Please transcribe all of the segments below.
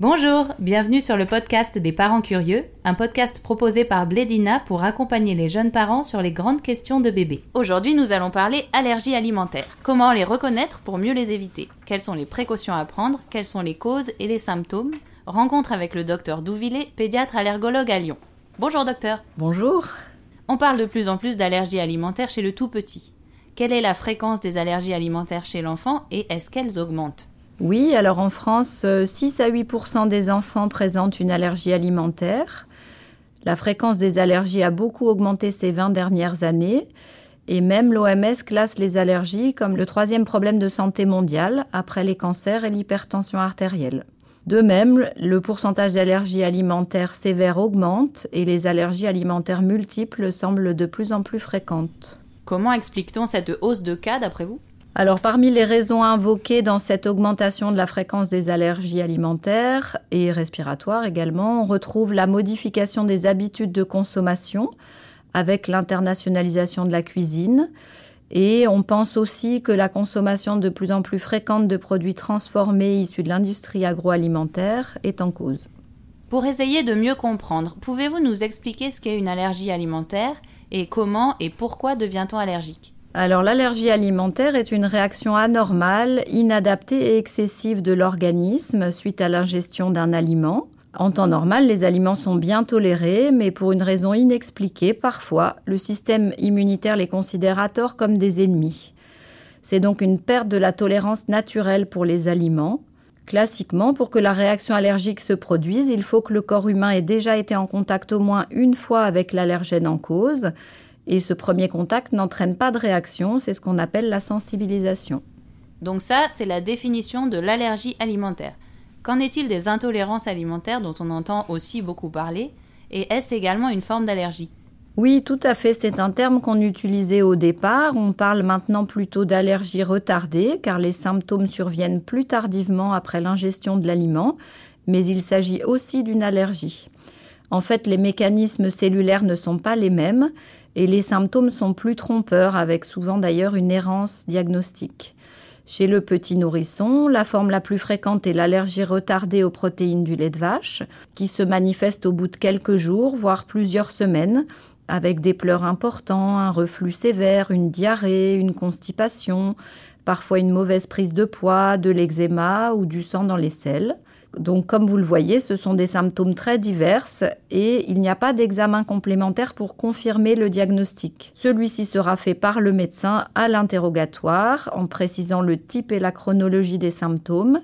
Bonjour, bienvenue sur le podcast des parents curieux, un podcast proposé par Blédina pour accompagner les jeunes parents sur les grandes questions de bébé. Aujourd'hui, nous allons parler allergies alimentaires. Comment les reconnaître pour mieux les éviter? Quelles sont les précautions à prendre? Quelles sont les causes et les symptômes? Rencontre avec le docteur Douvillet, pédiatre allergologue à Lyon. Bonjour docteur. Bonjour. On parle de plus en plus d'allergies alimentaires chez le tout petit. Quelle est la fréquence des allergies alimentaires chez l'enfant et est-ce qu'elles augmentent? Oui, alors en France, 6 euh, à 8% des enfants présentent une allergie alimentaire. La fréquence des allergies a beaucoup augmenté ces 20 dernières années. Et même l'OMS classe les allergies comme le troisième problème de santé mondial, après les cancers et l'hypertension artérielle. De même, le pourcentage d'allergies alimentaires sévères augmente et les allergies alimentaires multiples semblent de plus en plus fréquentes. Comment explique-t-on cette hausse de cas d'après vous? Alors parmi les raisons invoquées dans cette augmentation de la fréquence des allergies alimentaires et respiratoires également, on retrouve la modification des habitudes de consommation avec l'internationalisation de la cuisine. Et on pense aussi que la consommation de plus en plus fréquente de produits transformés issus de l'industrie agroalimentaire est en cause. Pour essayer de mieux comprendre, pouvez-vous nous expliquer ce qu'est une allergie alimentaire et comment et pourquoi devient-on allergique? Alors l'allergie alimentaire est une réaction anormale, inadaptée et excessive de l'organisme suite à l'ingestion d'un aliment. En temps normal, les aliments sont bien tolérés, mais pour une raison inexpliquée, parfois, le système immunitaire les considère à tort comme des ennemis. C'est donc une perte de la tolérance naturelle pour les aliments. Classiquement, pour que la réaction allergique se produise, il faut que le corps humain ait déjà été en contact au moins une fois avec l'allergène en cause, et ce premier contact n'entraîne pas de réaction, c'est ce qu'on appelle la sensibilisation. Donc ça, c'est la définition de l'allergie alimentaire. Qu'en est-il des intolérances alimentaires dont on entend aussi beaucoup parler Et est-ce également une forme d'allergie? Oui, tout à fait. C'est un terme qu'on utilisait au départ. On parle maintenant plutôt d'allergie retardée, car les symptômes surviennent plus tardivement après l'ingestion de l'aliment, mais il s'agit aussi d'une allergie. En fait, les mécanismes cellulaires ne sont pas les mêmes et les symptômes sont plus trompeurs, avec souvent d'ailleurs une errance diagnostique. Chez le petit nourrisson, la forme la plus fréquente est l'allergie retardée aux protéines du lait de vache, qui se manifeste au bout de quelques jours, voire plusieurs semaines, avec des pleurs importants, un reflux sévère, une diarrhée, une constipation, parfois une mauvaise prise de poids, de l'eczéma ou du sang dans les selles. Donc, comme vous le voyez, ce sont des symptômes très divers et il n'y a pas d'examen complémentaire pour confirmer le diagnostic. Celui-ci sera fait par le médecin à l'interrogatoire en précisant le type et la chronologie des symptômes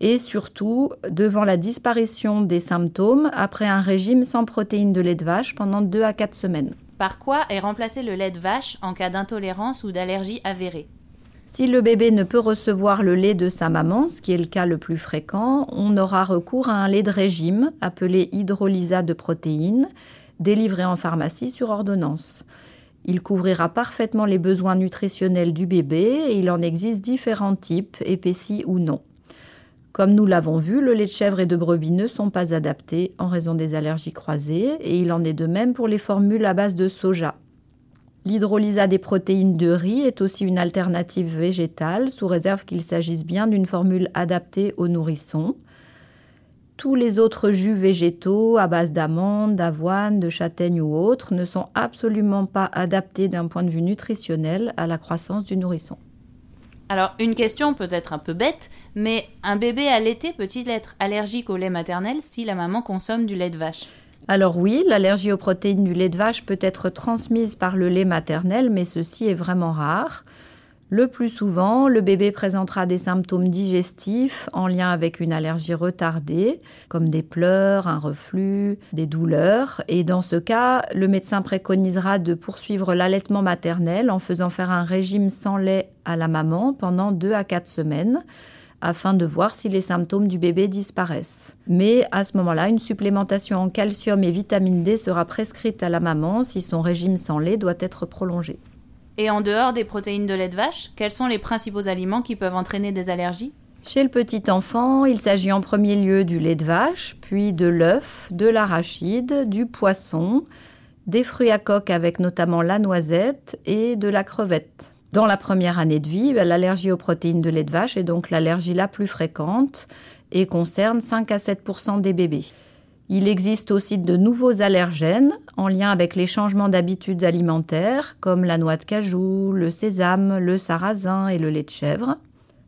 et surtout devant la disparition des symptômes après un régime sans protéines de lait de vache pendant 2 à 4 semaines. Par quoi est remplacé le lait de vache en cas d'intolérance ou d'allergie avérée? Si le bébé ne peut recevoir le lait de sa maman, ce qui est le cas le plus fréquent, on aura recours à un lait de régime appelé hydrolysa de protéines, délivré en pharmacie sur ordonnance. Il couvrira parfaitement les besoins nutritionnels du bébé et il en existe différents types, épaissis ou non. Comme nous l'avons vu, le lait de chèvre et de brebis ne sont pas adaptés en raison des allergies croisées et il en est de même pour les formules à base de soja. L'hydrolysa des protéines de riz est aussi une alternative végétale, sous réserve qu'il s'agisse bien d'une formule adaptée aux nourrissons. Tous les autres jus végétaux à base d'amandes, d'avoine, de châtaigne ou autres ne sont absolument pas adaptés d'un point de vue nutritionnel à la croissance du nourrisson. Alors, une question peut-être un peu bête, mais un bébé allaité peut-il être allergique au lait maternel si la maman consomme du lait de vache? Alors oui, l'allergie aux protéines du lait de vache peut être transmise par le lait maternel, mais ceci est vraiment rare. Le plus souvent, le bébé présentera des symptômes digestifs en lien avec une allergie retardée, comme des pleurs, un reflux, des douleurs. Et dans ce cas, le médecin préconisera de poursuivre l'allaitement maternel en faisant faire un régime sans lait à la maman pendant 2 à 4 semaines afin de voir si les symptômes du bébé disparaissent. Mais à ce moment-là, une supplémentation en calcium et vitamine D sera prescrite à la maman si son régime sans lait doit être prolongé. Et en dehors des protéines de lait de vache, quels sont les principaux aliments qui peuvent entraîner des allergies? Chez le petit enfant, il s'agit en premier lieu du lait de vache, puis de l'œuf, de l'arachide, du poisson, des fruits à coque avec notamment la noisette et de la crevette. Dans la première année de vie, bah, l'allergie aux protéines de lait de vache est donc l'allergie la plus fréquente et concerne 5 à 7% des bébés. Il existe aussi de nouveaux allergènes en lien avec les changements d'habitudes alimentaires, comme la noix de cajou, le sésame, le sarrasin et le lait de chèvre.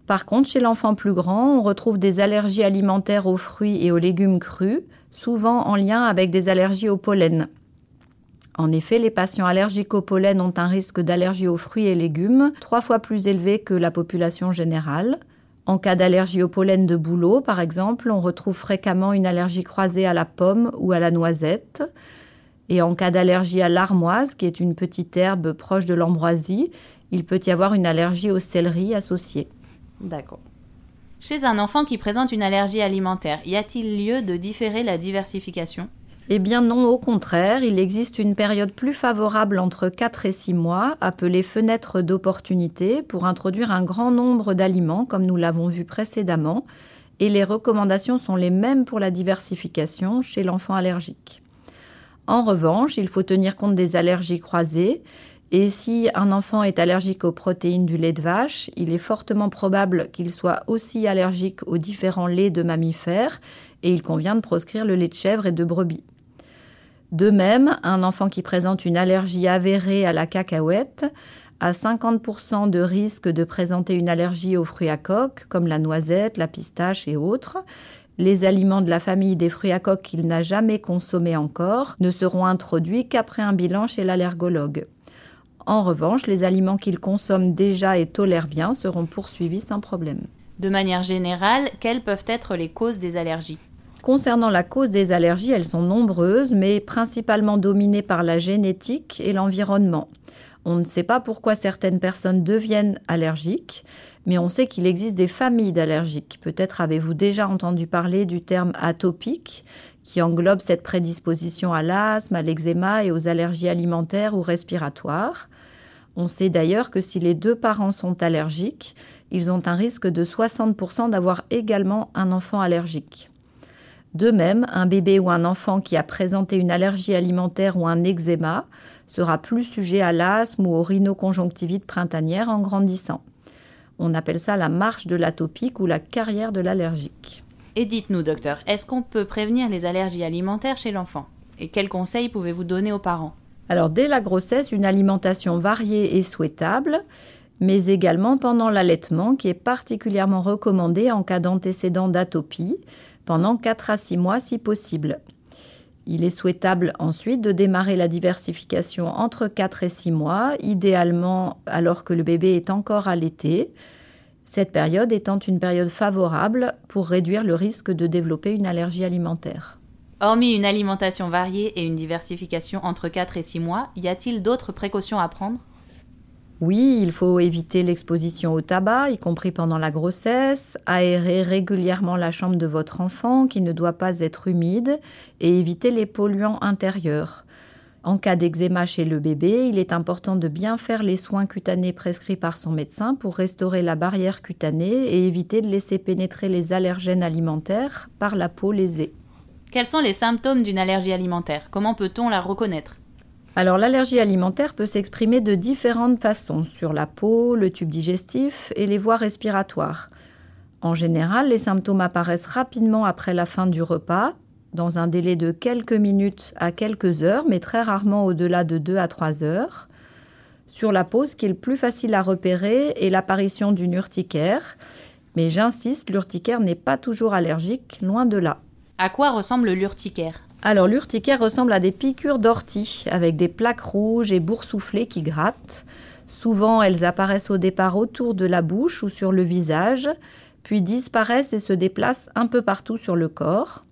Par contre, chez l'enfant plus grand, on retrouve des allergies alimentaires aux fruits et aux légumes crus, souvent en lien avec des allergies au pollen. En effet, les patients allergiques au pollen ont un risque d'allergie aux fruits et légumes trois fois plus élevé que la population générale. En cas d'allergie au pollen de bouleau, par exemple, on retrouve fréquemment une allergie croisée à la pomme ou à la noisette. Et en cas d'allergie à l'armoise, qui est une petite herbe proche de l'ambroisie, il peut y avoir une allergie au céleri associée. D'accord. Chez un enfant qui présente une allergie alimentaire, y a-t-il lieu de différer la diversification? Eh bien non, au contraire, il existe une période plus favorable entre 4 et 6 mois, appelée fenêtre d'opportunité, pour introduire un grand nombre d'aliments, comme nous l'avons vu précédemment, et les recommandations sont les mêmes pour la diversification chez l'enfant allergique. En revanche, il faut tenir compte des allergies croisées, et si un enfant est allergique aux protéines du lait de vache, il est fortement probable qu'il soit aussi allergique aux différents laits de mammifères, et il convient de proscrire le lait de chèvre et de brebis. De même, un enfant qui présente une allergie avérée à la cacahuète a 50% de risque de présenter une allergie aux fruits à coque, comme la noisette, la pistache et autres. Les aliments de la famille des fruits à coque qu'il n'a jamais consommés encore ne seront introduits qu'après un bilan chez l'allergologue. En revanche, les aliments qu'il consomme déjà et tolère bien seront poursuivis sans problème. De manière générale, quelles peuvent être les causes des allergies? Concernant la cause des allergies, elles sont nombreuses, mais principalement dominées par la génétique et l'environnement. On ne sait pas pourquoi certaines personnes deviennent allergiques, mais on sait qu'il existe des familles d'allergiques. Peut-être avez-vous déjà entendu parler du terme atopique, qui englobe cette prédisposition à l'asthme, à l'eczéma et aux allergies alimentaires ou respiratoires. On sait d'ailleurs que si les deux parents sont allergiques, ils ont un risque de 60% d'avoir également un enfant allergique. De même, un bébé ou un enfant qui a présenté une allergie alimentaire ou un eczéma sera plus sujet à l'asthme ou aux rhinoconjonctivite printanière en grandissant. On appelle ça la marche de l'atopique ou la carrière de l'allergique. Et dites-nous, docteur, est-ce qu'on peut prévenir les allergies alimentaires chez l'enfant? Et quels conseils pouvez-vous donner aux parents? Alors, dès la grossesse, une alimentation variée est souhaitable, mais également pendant l'allaitement, qui est particulièrement recommandé en cas d'antécédent d'atopie, pendant 4 à 6 mois si possible. Il est souhaitable ensuite de démarrer la diversification entre 4 et 6 mois, idéalement alors que le bébé est encore allaité, cette période étant une période favorable pour réduire le risque de développer une allergie alimentaire. Hormis une alimentation variée et une diversification entre 4 et 6 mois, y a-t-il d'autres précautions à prendre? Oui, il faut éviter l'exposition au tabac, y compris pendant la grossesse, aérer régulièrement la chambre de votre enfant qui ne doit pas être humide et éviter les polluants intérieurs. En cas d'eczéma chez le bébé, il est important de bien faire les soins cutanés prescrits par son médecin pour restaurer la barrière cutanée et éviter de laisser pénétrer les allergènes alimentaires par la peau lésée. Quels sont les symptômes d'une allergie alimentaire? Comment peut-on la reconnaître? Alors l'allergie alimentaire peut s'exprimer de différentes façons sur la peau, le tube digestif et les voies respiratoires. En général, les symptômes apparaissent rapidement après la fin du repas, dans un délai de quelques minutes à quelques heures, mais très rarement au-delà de 2 à 3 heures. Sur la peau, ce qui est le plus facile à repérer est l'apparition d'une urticaire. Mais j'insiste, l'urticaire n'est pas toujours allergique, loin de là. À quoi ressemble l'urticaire? Alors l'urticaire ressemble à des piqûres d'ortie avec des plaques rouges et boursouflées qui grattent. Souvent elles apparaissent au départ autour de la bouche ou sur le visage, puis disparaissent et se déplacent un peu partout sur le corps.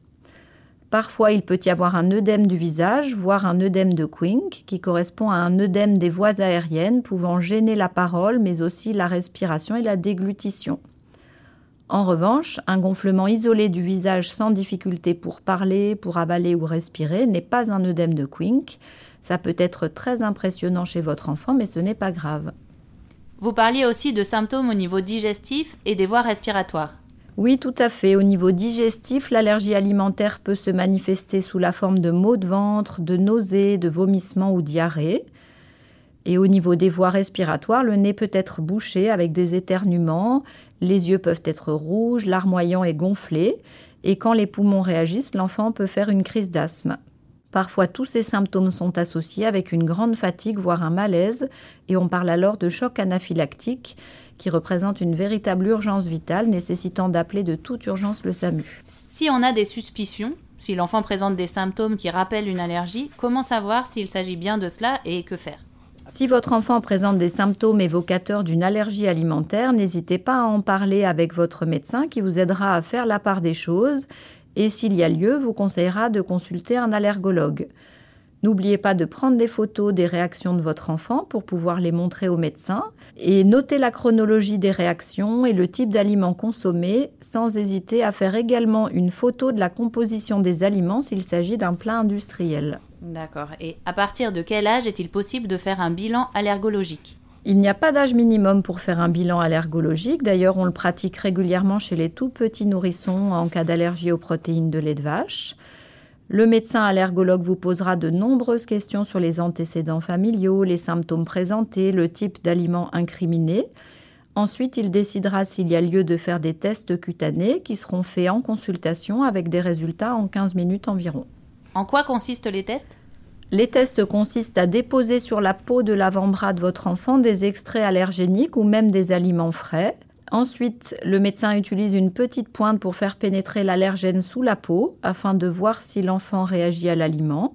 Parfois il peut y avoir un œdème du visage, voire un œdème de Quink, qui correspond à un œdème des voies aériennes pouvant gêner la parole mais aussi la respiration et la déglutition. En revanche, un gonflement isolé du visage sans difficulté pour parler, pour avaler ou respirer n'est pas un œdème de Quink. Ça peut être très impressionnant chez votre enfant, mais ce n'est pas grave. Vous parliez aussi de symptômes au niveau digestif et des voies respiratoires. Oui, tout à fait. Au niveau digestif, l'allergie alimentaire peut se manifester sous la forme de maux de ventre, de nausées, de vomissements ou diarrhées. Et au niveau des voies respiratoires, le nez peut être bouché avec des éternuements, les yeux peuvent être rouges, larmoyants et gonflés, et quand les poumons réagissent, l'enfant peut faire une crise d'asthme. Parfois, tous ces symptômes sont associés avec une grande fatigue, voire un malaise, et on parle alors de choc anaphylactique, qui représente une véritable urgence vitale nécessitant d'appeler de toute urgence le SAMU. Si on a des suspicions, si l'enfant présente des symptômes qui rappellent une allergie, comment savoir s'il s'agit bien de cela et que faire? Si votre enfant présente des symptômes évocateurs d'une allergie alimentaire, n'hésitez pas à en parler avec votre médecin qui vous aidera à faire la part des choses et s'il y a lieu, vous conseillera de consulter un allergologue. N'oubliez pas de prendre des photos des réactions de votre enfant pour pouvoir les montrer au médecin et notez la chronologie des réactions et le type d'aliments consommés sans hésiter à faire également une photo de la composition des aliments s'il s'agit d'un plat industriel. D'accord. Et à partir de quel âge est-il possible de faire un bilan allergologique? Il n'y a pas d'âge minimum pour faire un bilan allergologique. D'ailleurs, on le pratique régulièrement chez les tout petits nourrissons en cas d'allergie aux protéines de lait de vache. Le médecin allergologue vous posera de nombreuses questions sur les antécédents familiaux, les symptômes présentés, le type d'aliments incriminés. Ensuite, il décidera s'il y a lieu de faire des tests cutanés qui seront faits en consultation avec des résultats en 15 minutes environ. En quoi consistent les tests? Les tests consistent à déposer sur la peau de l'avant-bras de votre enfant des extraits allergéniques ou même des aliments frais. Ensuite, le médecin utilise une petite pointe pour faire pénétrer l'allergène sous la peau afin de voir si l'enfant réagit à l'aliment.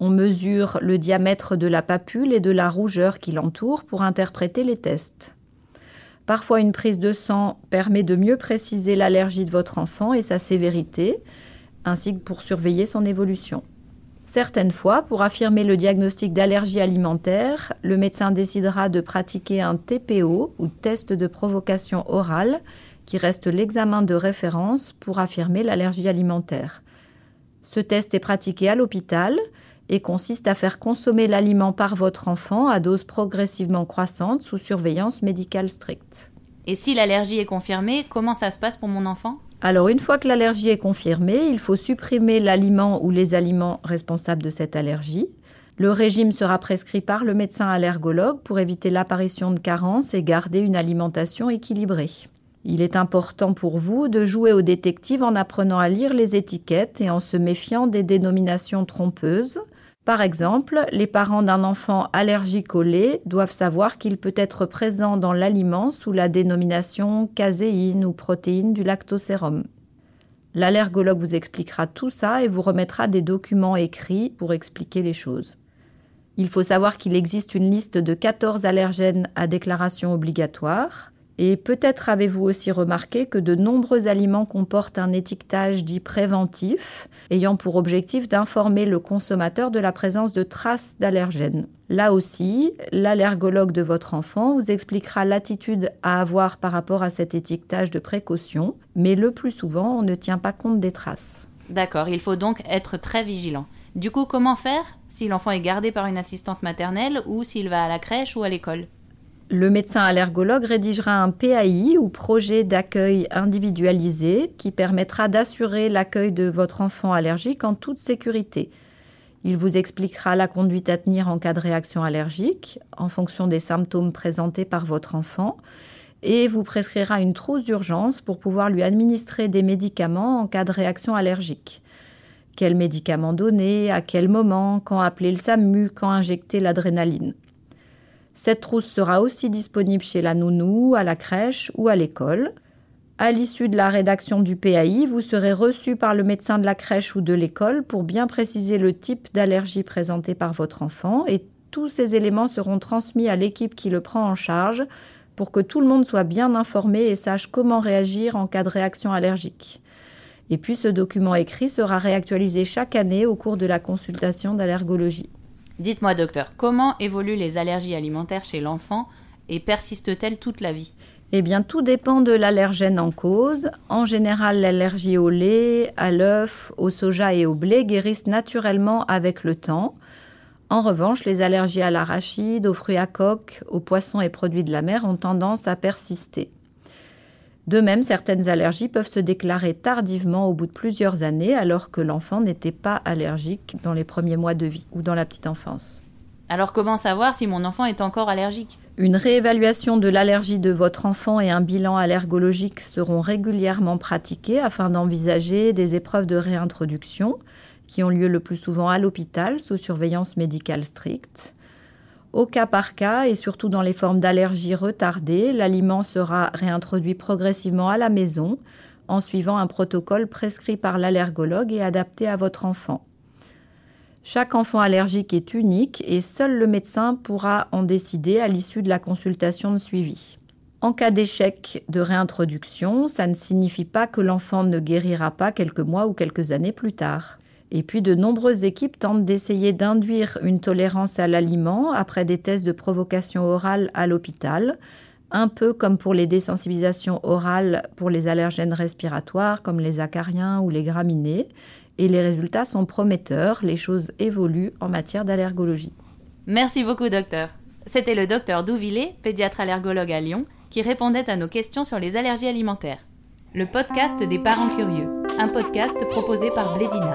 On mesure le diamètre de la papule et de la rougeur qui l'entoure pour interpréter les tests. Parfois, une prise de sang permet de mieux préciser l'allergie de votre enfant et sa sévérité, ainsi que pour surveiller son évolution. Certaines fois, pour affirmer le diagnostic d'allergie alimentaire, le médecin décidera de pratiquer un TPO ou test de provocation orale, qui reste l'examen de référence pour affirmer l'allergie alimentaire. Ce test est pratiqué à l'hôpital et consiste à faire consommer l'aliment par votre enfant à dose progressivement croissante sous surveillance médicale stricte. Et si l'allergie est confirmée, comment ça se passe pour mon enfant? Alors, une fois que l'allergie est confirmée, il faut supprimer l'aliment ou les aliments responsables de cette allergie. Le régime sera prescrit par le médecin allergologue pour éviter l'apparition de carences et garder une alimentation équilibrée. Il est important pour vous de jouer au détective en apprenant à lire les étiquettes et en se méfiant des dénominations trompeuses. Par exemple, les parents d'un enfant allergique au lait doivent savoir qu'il peut être présent dans l'aliment sous la dénomination caséine ou protéine du lactosérum. L'allergologue vous expliquera tout ça et vous remettra des documents écrits pour expliquer les choses. Il faut savoir qu'il existe une liste de 14 allergènes à déclaration obligatoire. Et peut-être avez-vous aussi remarqué que de nombreux aliments comportent un étiquetage dit préventif, ayant pour objectif d'informer le consommateur de la présence de traces d'allergènes. Là aussi, l'allergologue de votre enfant vous expliquera l'attitude à avoir par rapport à cet étiquetage de précaution, mais le plus souvent, on ne tient pas compte des traces. D'accord, il faut donc être très vigilant. Du coup, comment faire? Si l'enfant est gardé par une assistante maternelle ou s'il va à la crèche ou à l'école? Le médecin allergologue rédigera un PAI ou projet d'accueil individualisé qui permettra d'assurer l'accueil de votre enfant allergique en toute sécurité. Il vous expliquera la conduite à tenir en cas de réaction allergique en fonction des symptômes présentés par votre enfant et vous prescrira une trousse d'urgence pour pouvoir lui administrer des médicaments en cas de réaction allergique. Quels médicaments donner, à quel moment, quand appeler le SAMU, quand injecter l'adrénaline. Cette trousse sera aussi disponible chez la nounou, à la crèche ou à l'école. À l'issue de la rédaction du PAI, vous serez reçu par le médecin de la crèche ou de l'école pour bien préciser le type d'allergie présentée par votre enfant et tous ces éléments seront transmis à l'équipe qui le prend en charge pour que tout le monde soit bien informé et sache comment réagir en cas de réaction allergique. Et puis ce document écrit sera réactualisé chaque année au cours de la consultation d'allergologie. Dites-moi, docteur, comment évoluent les allergies alimentaires chez l'enfant et persistent-elles toute la vie? Eh bien, tout dépend de l'allergène en cause. En général, l'allergie au lait, à l'œuf, au soja et au blé guérissent naturellement avec le temps. En revanche, les allergies à l'arachide, aux fruits à coque, aux poissons et produits de la mer ont tendance à persister. De même, certaines allergies peuvent se déclarer tardivement au bout de plusieurs années alors que l'enfant n'était pas allergique dans les premiers mois de vie ou dans la petite enfance. Alors comment savoir si mon enfant est encore allergique? Une réévaluation de l'allergie de votre enfant et un bilan allergologique seront régulièrement pratiqués afin d'envisager des épreuves de réintroduction qui ont lieu le plus souvent à l'hôpital sous surveillance médicale stricte. Au cas par cas et surtout dans les formes d'allergie retardée, l'aliment sera réintroduit progressivement à la maison en suivant un protocole prescrit par l'allergologue et adapté à votre enfant. Chaque enfant allergique est unique et seul le médecin pourra en décider à l'issue de la consultation de suivi. En cas d'échec de réintroduction, ça ne signifie pas que l'enfant ne guérira pas quelques mois ou quelques années plus tard. Et puis de nombreuses équipes tentent d'essayer d'induire une tolérance à l'aliment après des tests de provocation orale à l'hôpital, un peu comme pour les désensibilisations orales pour les allergènes respiratoires comme les acariens ou les graminées, et les résultats sont prometteurs, les choses évoluent en matière d'allergologie. Merci beaucoup, docteur. C'était le docteur Douvillet, pédiatre allergologue à Lyon, qui répondait à nos questions sur les allergies alimentaires. Le podcast des parents curieux, un podcast proposé par Blédina.